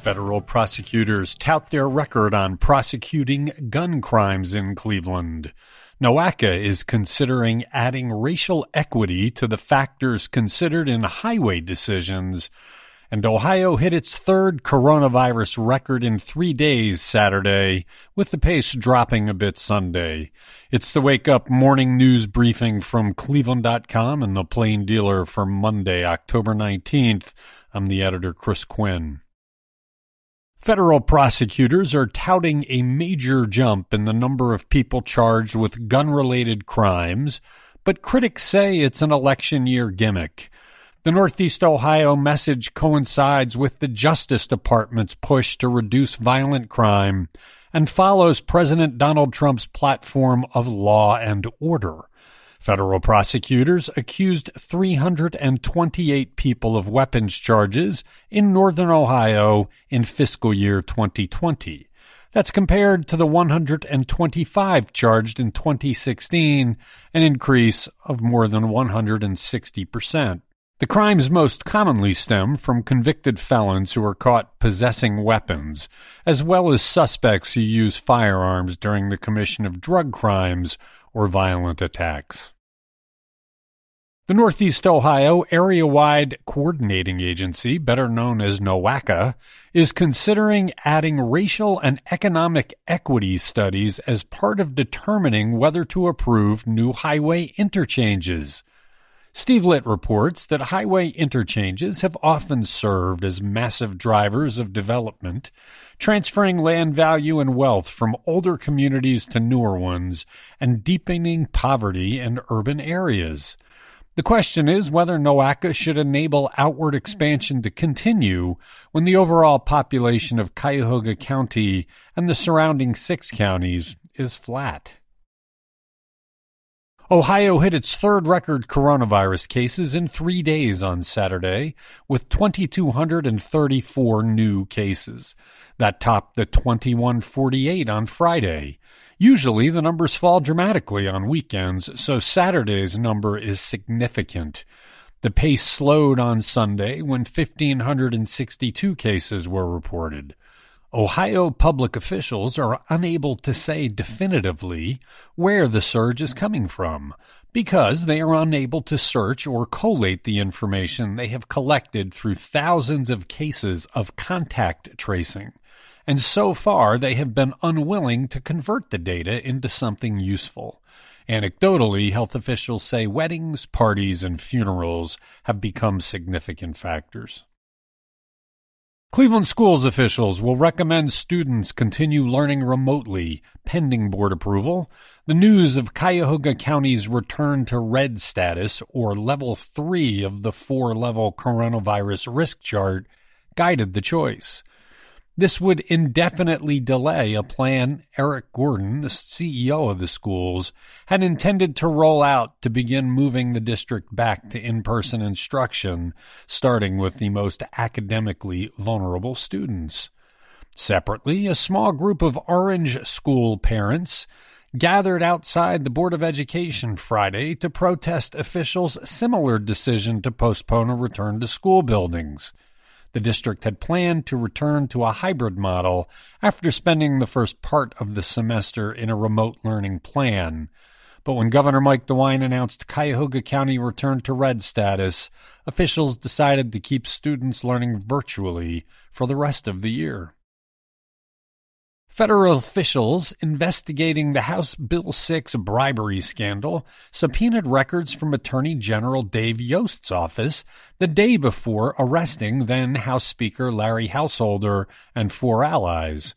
Federal prosecutors tout their record on prosecuting gun crimes in Cleveland. NOACA is considering adding racial equity to the factors considered in highway decisions. And Ohio hit its third coronavirus record in three days Saturday, with the pace dropping a bit Sunday. It's the Wake Up Morning News Briefing from Cleveland.com and the Plain Dealer for Monday, October 19th. I'm the editor, Chris Quinn. Federal prosecutors are touting a major jump in the number of people charged with gun related crimes, but critics say it's an election year gimmick. The Northeast Ohio message coincides with the Justice Department's push to reduce violent crime and follows President Donald Trump's platform of law and order. Federal prosecutors accused 328 people of weapons charges in northern Ohio in fiscal year 2020. That's compared to the 125 charged in 2016, an increase of more than 160%. The crimes most commonly stem from convicted felons who are caught possessing weapons, as well as suspects who use firearms during the commission of drug crimes or violent attacks. The Northeast Ohio Area Wide Coordinating Agency, better known as NOACA, is considering adding racial and economic equity studies as part of determining whether to approve new highway interchanges. Steve Litt reports that highway interchanges have often served as massive drivers of development, transferring land value and wealth from older communities to newer ones and deepening poverty in urban areas. The question is whether NOACA should enable outward expansion to continue when the overall population of Cuyahoga County and the surrounding six counties is flat. Ohio hit its third record coronavirus cases in three days on Saturday, with 2,234 new cases. That topped the 2148 on Friday. Usually the numbers fall dramatically on weekends, so Saturday's number is significant. The pace slowed on Sunday when 1,562 cases were reported. Ohio public officials are unable to say definitively where the surge is coming from because they are unable to search or collate the information they have collected through thousands of cases of contact tracing and so far they have been unwilling to convert the data into something useful. Anecdotally, health officials say weddings, parties, and funerals have become significant factors. Cleveland schools officials will recommend students continue learning remotely pending board approval. The news of Cuyahoga County's return to red status, or level three of the four level coronavirus risk chart, guided the choice. This would indefinitely delay a plan Eric Gordon, the CEO of the schools, had intended to roll out to begin moving the district back to in person instruction, starting with the most academically vulnerable students. Separately, a small group of Orange School parents gathered outside the Board of Education Friday to protest officials' similar decision to postpone a return to school buildings. The district had planned to return to a hybrid model after spending the first part of the semester in a remote learning plan. But when Governor Mike DeWine announced Cuyahoga County returned to red status, officials decided to keep students learning virtually for the rest of the year. Federal officials investigating the House Bill 6 bribery scandal subpoenaed records from Attorney General Dave Yost's office the day before arresting then House Speaker Larry Householder and four allies.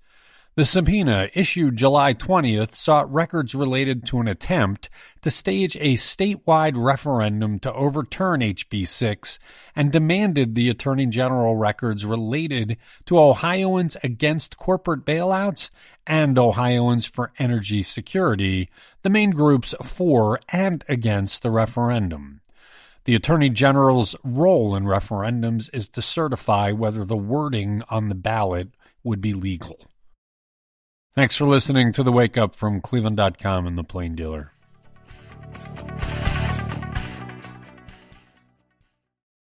The subpoena, issued July 20th, sought records related to an attempt to stage a statewide referendum to overturn HB 6 and demanded the Attorney General records related to Ohioans against corporate bailouts and Ohioans for energy security, the main groups for and against the referendum. The Attorney General's role in referendums is to certify whether the wording on the ballot would be legal. Thanks for listening to the Wake Up from Cleveland.com and the Plain Dealer.